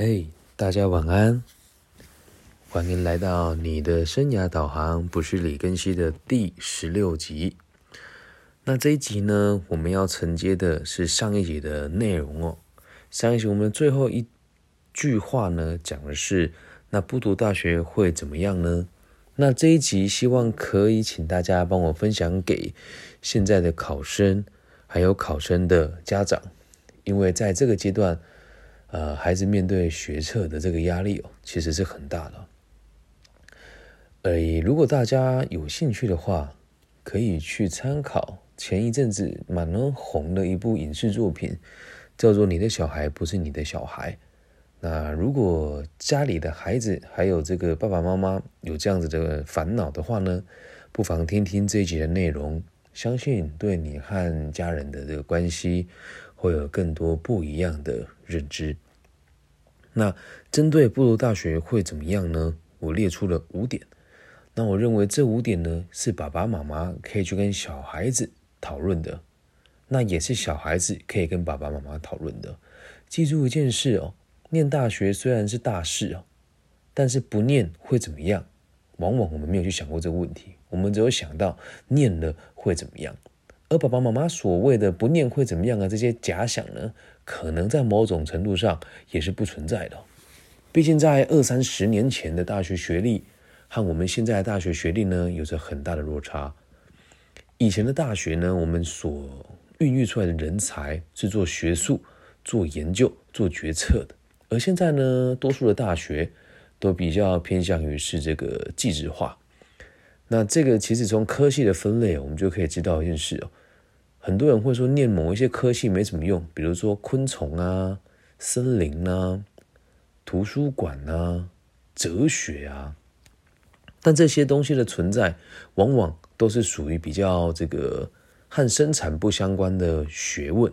嘿，大家晚安，欢迎来到你的生涯导航，不是李根熙的第十六集。那这一集呢，我们要承接的是上一集的内容哦。上一集我们最后一句话呢，讲的是那不读大学会怎么样呢？那这一集希望可以请大家帮我分享给现在的考生，还有考生的家长，因为在这个阶段。呃，孩子面对学测的这个压力哦，其实是很大的。呃，如果大家有兴趣的话，可以去参考前一阵子蛮红的一部影视作品，叫做《你的小孩不是你的小孩》。那如果家里的孩子还有这个爸爸妈妈有这样子的烦恼的话呢，不妨听听这一集的内容，相信对你和家人的这个关系。会有更多不一样的认知。那针对步入大学会怎么样呢？我列出了五点。那我认为这五点呢，是爸爸妈妈可以去跟小孩子讨论的，那也是小孩子可以跟爸爸妈妈讨论的。记住一件事哦，念大学虽然是大事哦，但是不念会怎么样？往往我们没有去想过这个问题，我们只有想到念了会怎么样。而爸爸妈妈所谓的不念会怎么样啊？这些假想呢，可能在某种程度上也是不存在的。毕竟在二三十年前的大学学历和我们现在的大学学历呢，有着很大的落差。以前的大学呢，我们所孕育出来的人才是做学术、做研究、做决策的；而现在呢，多数的大学都比较偏向于是这个技职化。那这个其实从科系的分类，我们就可以知道一件事哦。很多人会说念某一些科系没什么用，比如说昆虫啊、森林啊、图书馆啊、哲学啊。但这些东西的存在，往往都是属于比较这个和生产不相关的学问。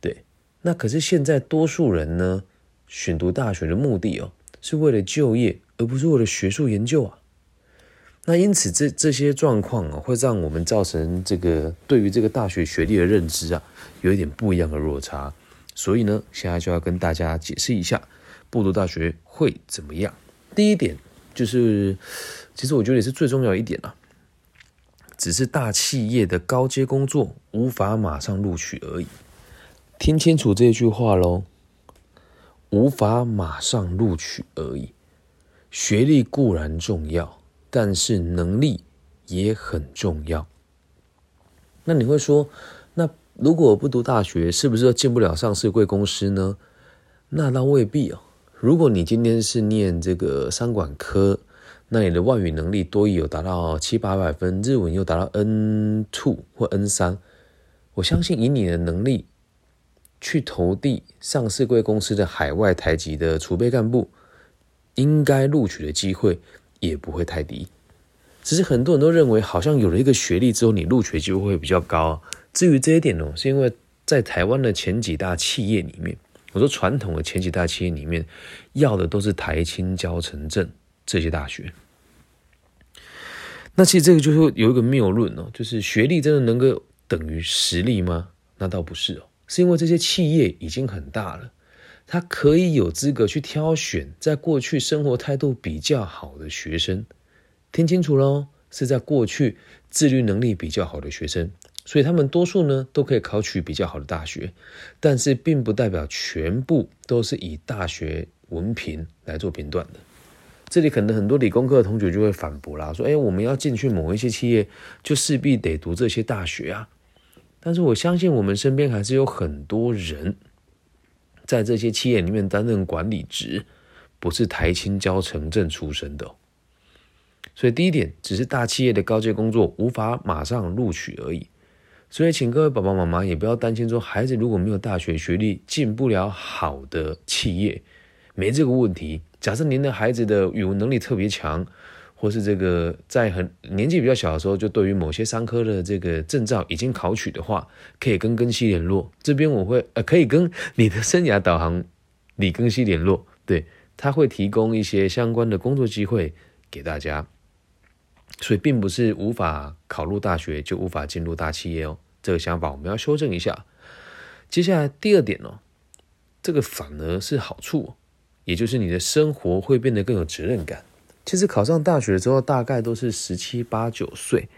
对，那可是现在多数人呢，选读大学的目的哦，是为了就业，而不是为了学术研究啊。那因此，这这些状况啊，会让我们造成这个对于这个大学学历的认知啊，有一点不一样的落差。所以呢，现在就要跟大家解释一下，不读大学会怎么样。第一点就是，其实我觉得也是最重要一点啊，只是大企业的高阶工作无法马上录取而已。听清楚这句话喽，无法马上录取而已。学历固然重要。但是能力也很重要。那你会说，那如果不读大学，是不是进不了上市贵公司呢？那倒未必哦。如果你今天是念这个商管科，那你的外语能力多有达到七八百分，日文又达到 N two 或 N 三，我相信以你的能力去投递上市贵公司的海外台籍的储备干部，应该录取的机会。也不会太低，只是很多人都认为，好像有了一个学历之后，你录取机会会比较高。至于这一点呢，是因为在台湾的前几大企业里面，我说传统的前几大企业里面，要的都是台青交城镇这些大学。那其实这个就是有一个谬论哦，就是学历真的能够等于实力吗？那倒不是哦，是因为这些企业已经很大了。他可以有资格去挑选在过去生活态度比较好的学生，听清楚喽，是在过去自律能力比较好的学生，所以他们多数呢都可以考取比较好的大学，但是并不代表全部都是以大学文凭来做评断的。这里可能很多理工科的同学就会反驳啦，说：“哎，我们要进去某一些企业，就势必得读这些大学啊。”但是我相信我们身边还是有很多人。在这些企业里面担任管理职，不是台青交城镇出身的，所以第一点只是大企业的高阶工作无法马上录取而已。所以，请各位爸爸妈妈也不要担心，说孩子如果没有大学学历进不了好的企业，没这个问题。假设您的孩子的语文能力特别强。或是这个在很年纪比较小的时候，就对于某些商科的这个证照已经考取的话，可以跟根西联络。这边我会呃，可以跟你的生涯导航李根西联络，对他会提供一些相关的工作机会给大家。所以并不是无法考入大学就无法进入大企业哦，这个想法我们要修正一下。接下来第二点哦，这个反而是好处，也就是你的生活会变得更有责任感。其实考上大学之后，大概都是十七八九岁。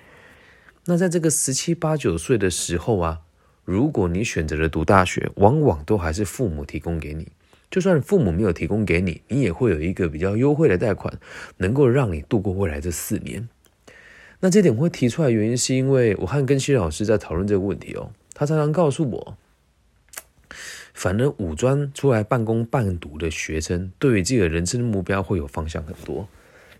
那在这个十七八九岁的时候啊，如果你选择了读大学，往往都还是父母提供给你。就算父母没有提供给你，你也会有一个比较优惠的贷款，能够让你度过未来这四年。那这点我会提出来，原因是因为我和根熙老师在讨论这个问题哦。他常常告诉我，反正五专出来半工半读的学生，对于自己的人生目标会有方向很多。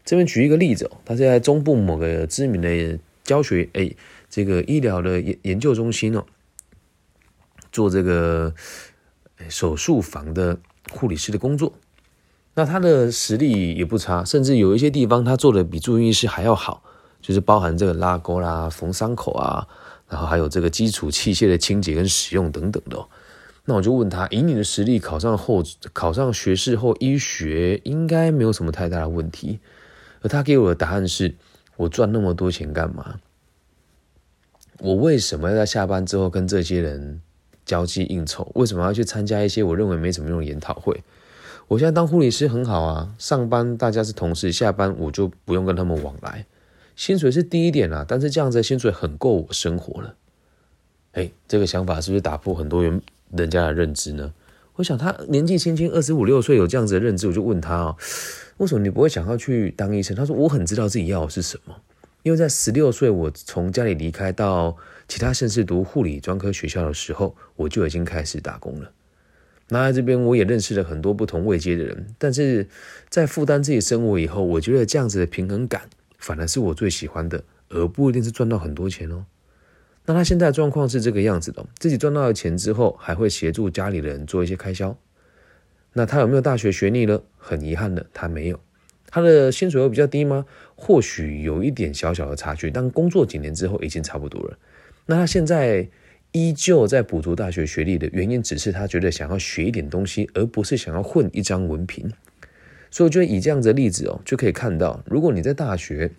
这边举一个例子哦，他是在中部某个知名的教学哎，这个医疗的研研究中心哦，做这个手术房的护理师的工作。那他的实力也不差，甚至有一些地方他做的比住院医师还要好。就是包含这个拉钩啦、缝伤口啊，然后还有这个基础器械的清洁跟使用等等的。那我就问他，以你的实力考上后，考上学士后医学应该没有什么太大的问题。而他给我的答案是：我赚那么多钱干嘛？我为什么要在下班之后跟这些人交际应酬？为什么要去参加一些我认为没什么用的研讨会？我现在当护理师很好啊，上班大家是同事，下班我就不用跟他们往来。薪水是低一点啦，但是这样子的薪水很够我生活了。哎，这个想法是不是打破很多人人家的认知呢？我想他年纪轻轻二十五六岁有这样子的认知，我就问他哦，为什么你不会想要去当医生？他说我很知道自己要的是什么，因为在十六岁我从家里离开到其他县市读护理专科学校的时候，我就已经开始打工了。那在这边我也认识了很多不同位阶的人，但是在负担自己生活以后，我觉得这样子的平衡感。反而是我最喜欢的，而不一定是赚到很多钱哦。那他现在的状况是这个样子的：自己赚到了钱之后，还会协助家里人做一些开销。那他有没有大学学历呢？很遗憾的，他没有。他的薪水会比较低吗？或许有一点小小的差距，但工作几年之后已经差不多了。那他现在依旧在补足大学学历的原因，只是他觉得想要学一点东西，而不是想要混一张文凭。所以我觉得以这样子的例子哦，就可以看到，如果你在大学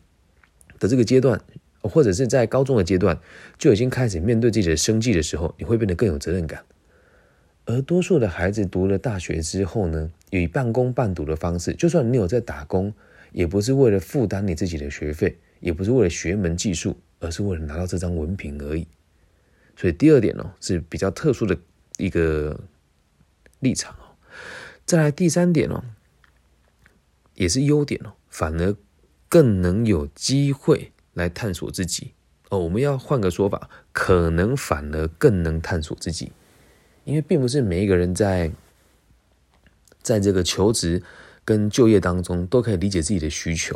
的这个阶段，或者是在高中的阶段，就已经开始面对自己的生计的时候，你会变得更有责任感。而多数的孩子读了大学之后呢，以半工半读的方式，就算你有在打工，也不是为了负担你自己的学费，也不是为了学门技术，而是为了拿到这张文凭而已。所以第二点哦，是比较特殊的一个立场哦。再来第三点哦。也是优点哦，反而更能有机会来探索自己哦。我们要换个说法，可能反而更能探索自己，因为并不是每一个人在在这个求职跟就业当中都可以理解自己的需求。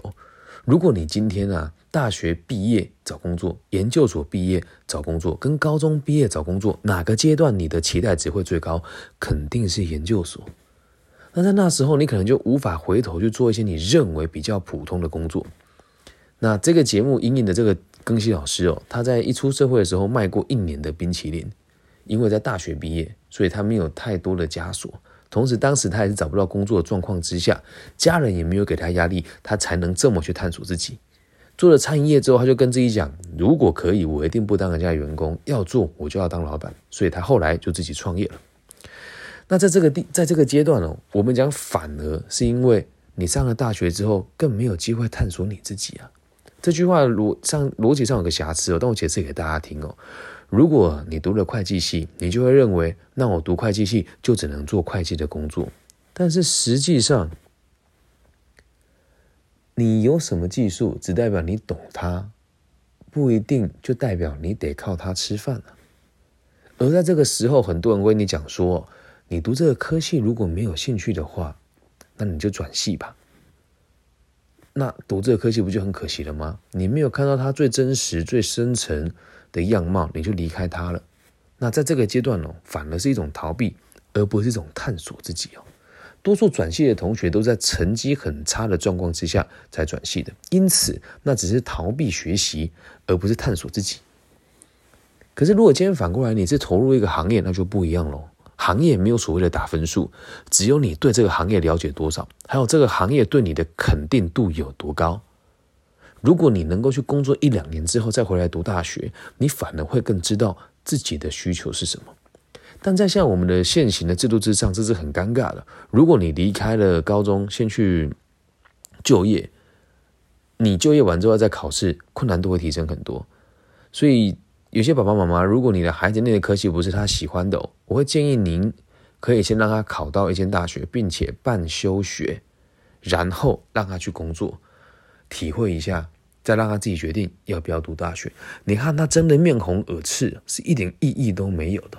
如果你今天啊大学毕业找工作，研究所毕业找工作，跟高中毕业找工作，哪个阶段你的期待值会最高？肯定是研究所。那在那时候，你可能就无法回头去做一些你认为比较普通的工作。那这个节目，隐隐的这个更新老师哦，他在一出社会的时候卖过一年的冰淇淋，因为在大学毕业，所以他没有太多的枷锁。同时，当时他也是找不到工作的状况之下，家人也没有给他压力，他才能这么去探索自己。做了餐饮业之后，他就跟自己讲：如果可以，我一定不当人家员工，要做我就要当老板。所以他后来就自己创业了。那在这个地，在这个阶段哦，我们讲反而是因为你上了大学之后，更没有机会探索你自己啊。这句话逻上逻辑上有个瑕疵哦，但我解释给大家听哦。如果你读了会计系，你就会认为，那我读会计系就只能做会计的工作。但是实际上，你有什么技术，只代表你懂它，不一定就代表你得靠它吃饭了。而在这个时候，很多人会跟你讲说。你读这个科系如果没有兴趣的话，那你就转系吧。那读这个科系不就很可惜了吗？你没有看到它最真实、最深层的样貌，你就离开它了。那在这个阶段哦，反而是一种逃避，而不是一种探索自己哦。多数转系的同学都在成绩很差的状况之下才转系的，因此那只是逃避学习，而不是探索自己。可是如果今天反过来，你是投入一个行业，那就不一样喽。行业没有所谓的打分数，只有你对这个行业了解多少，还有这个行业对你的肯定度有多高。如果你能够去工作一两年之后再回来读大学，你反而会更知道自己的需求是什么。但在像我们的现行的制度之上，这是很尴尬的。如果你离开了高中，先去就业，你就业完之后再考试，困难度会提升很多。所以有些爸爸妈妈，如果你的孩子念的科系不是他喜欢的，我会建议您可以先让他考到一间大学，并且半休学，然后让他去工作，体会一下，再让他自己决定要不要读大学。你看他真的面红耳赤，是一点意义都没有的。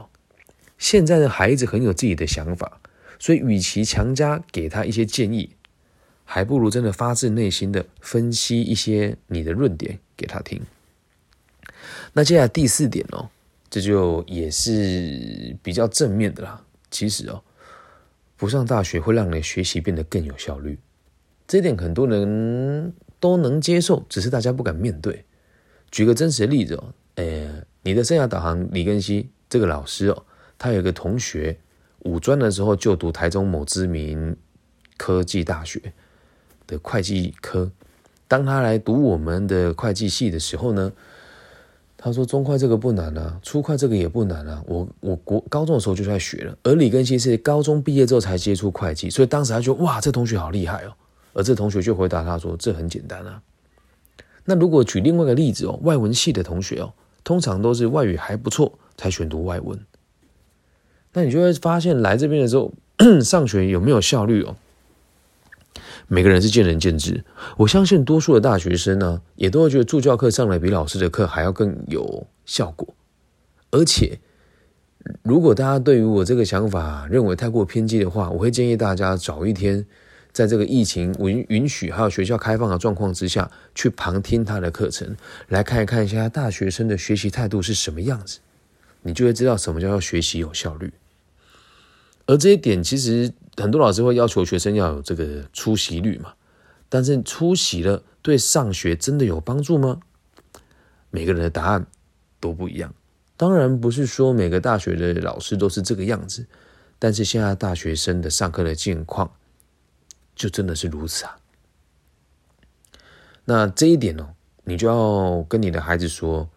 现在的孩子很有自己的想法，所以与其强加给他一些建议，还不如真的发自内心的分析一些你的论点给他听。那接下来第四点哦，这就也是比较正面的啦。其实哦，不上大学会让你学习变得更有效率，这点很多人都能接受，只是大家不敢面对。举个真实的例子哦，呃，你的生涯导航李根熙这个老师哦。他有一个同学，五专的时候就读台中某知名科技大学的会计科。当他来读我们的会计系的时候呢，他说中会这个不难啊，初会这个也不难啊。我我国高中的时候就在学了，而李根熙是高中毕业之后才接触会计，所以当时他觉得哇，这同学好厉害哦。而这同学就回答他说，这很简单啊。那如果举另外一个例子哦，外文系的同学哦，通常都是外语还不错才选读外文。那你就会发现，来这边的时候 上学有没有效率哦？每个人是见仁见智。我相信多数的大学生呢，也都会觉得助教课上来比老师的课还要更有效果。而且，如果大家对于我这个想法认为太过偏激的话，我会建议大家找一天，在这个疫情允允许还有学校开放的状况之下，去旁听他的课程，来看一看一下大学生的学习态度是什么样子，你就会知道什么叫做学习有效率。而这一点，其实很多老师会要求学生要有这个出席率嘛，但是出席了对上学真的有帮助吗？每个人的答案都不一样。当然不是说每个大学的老师都是这个样子，但是现在大学生的上课的境况就真的是如此啊。那这一点呢，你就要跟你的孩子说。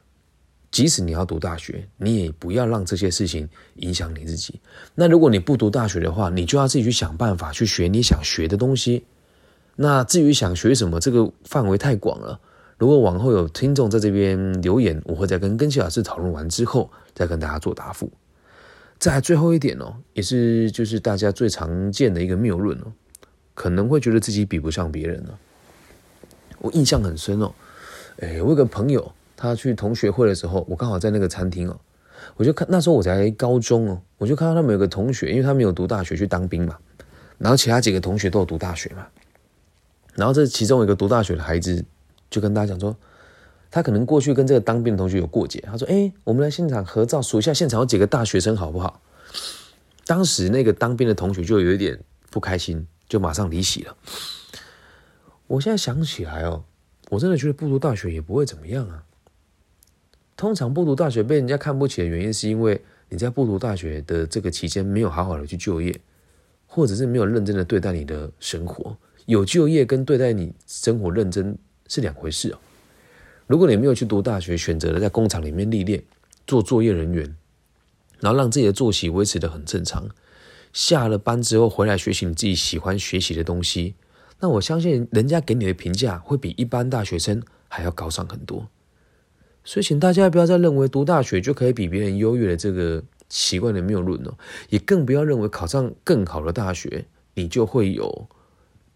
即使你要读大学，你也不要让这些事情影响你自己。那如果你不读大学的话，你就要自己去想办法去学你想学的东西。那至于想学什么，这个范围太广了。如果往后有听众在这边留言，我会再跟根奇老师讨论完之后，再跟大家做答复。再最后一点哦，也是就是大家最常见的一个谬论哦，可能会觉得自己比不上别人了。我印象很深哦，哎，我有个朋友。他去同学会的时候，我刚好在那个餐厅哦，我就看那时候我才高中哦，我就看到他们有个同学，因为他没有读大学去当兵嘛，然后其他几个同学都有读大学嘛，然后这其中一个读大学的孩子就跟大家讲说，他可能过去跟这个当兵的同学有过节，他说：“哎，我们来现场合照，数一下现场有几个大学生好不好？”当时那个当兵的同学就有一点不开心，就马上离席了。我现在想起来哦，我真的觉得不读大学也不会怎么样啊。通常不读大学被人家看不起的原因，是因为你在不读大学的这个期间没有好好的去就业，或者是没有认真的对待你的生活。有就业跟对待你生活认真是两回事哦。如果你没有去读大学，选择了在工厂里面历练做作业人员，然后让自己的作息维持的很正常，下了班之后回来学习你自己喜欢学习的东西，那我相信人家给你的评价会比一般大学生还要高上很多。所以，请大家不要再认为读大学就可以比别人优越的这个奇怪的谬论哦，也更不要认为考上更好的大学，你就会有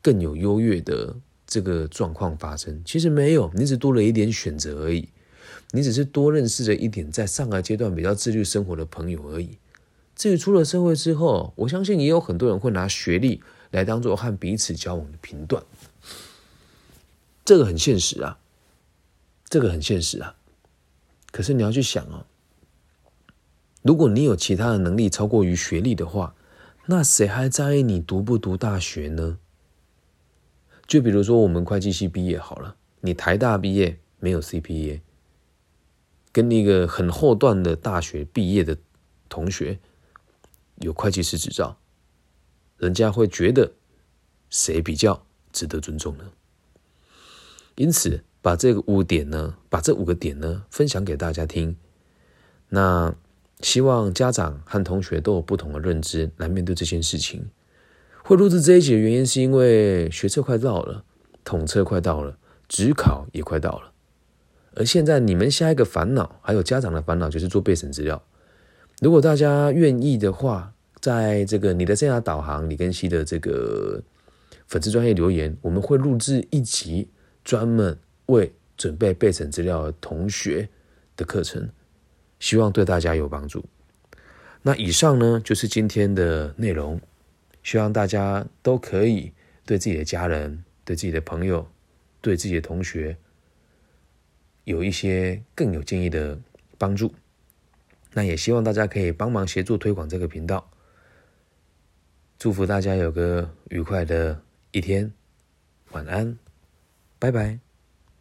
更有优越的这个状况发生。其实没有，你只多了一点选择而已，你只是多认识了一点在上个阶段比较自律生活的朋友而已。至于出了社会之后，我相信也有很多人会拿学历来当做和彼此交往的评断，这个很现实啊，这个很现实啊。可是你要去想哦，如果你有其他的能力超过于学历的话，那谁还在意你读不读大学呢？就比如说我们会计系毕业好了，你台大毕业没有 CPA，跟那个很后段的大学毕业的同学有会计师执照，人家会觉得谁比较值得尊重呢？因此。把这个五点呢，把这五个点呢分享给大家听。那希望家长和同学都有不同的认知来面对这件事情。会录制这一集的原因，是因为学测快到了，统测快到了，职考也快到了。而现在你们下一个烦恼，还有家长的烦恼，就是做备审资料。如果大家愿意的话，在这个你的生涯导航李根熙的这个粉丝专业留言，我们会录制一集专门为准备备审资料的同学的课程，希望对大家有帮助。那以上呢，就是今天的内容。希望大家都可以对自己的家人、对自己的朋友、对自己的同学有一些更有建议的帮助。那也希望大家可以帮忙协助推广这个频道。祝福大家有个愉快的一天，晚安，拜拜。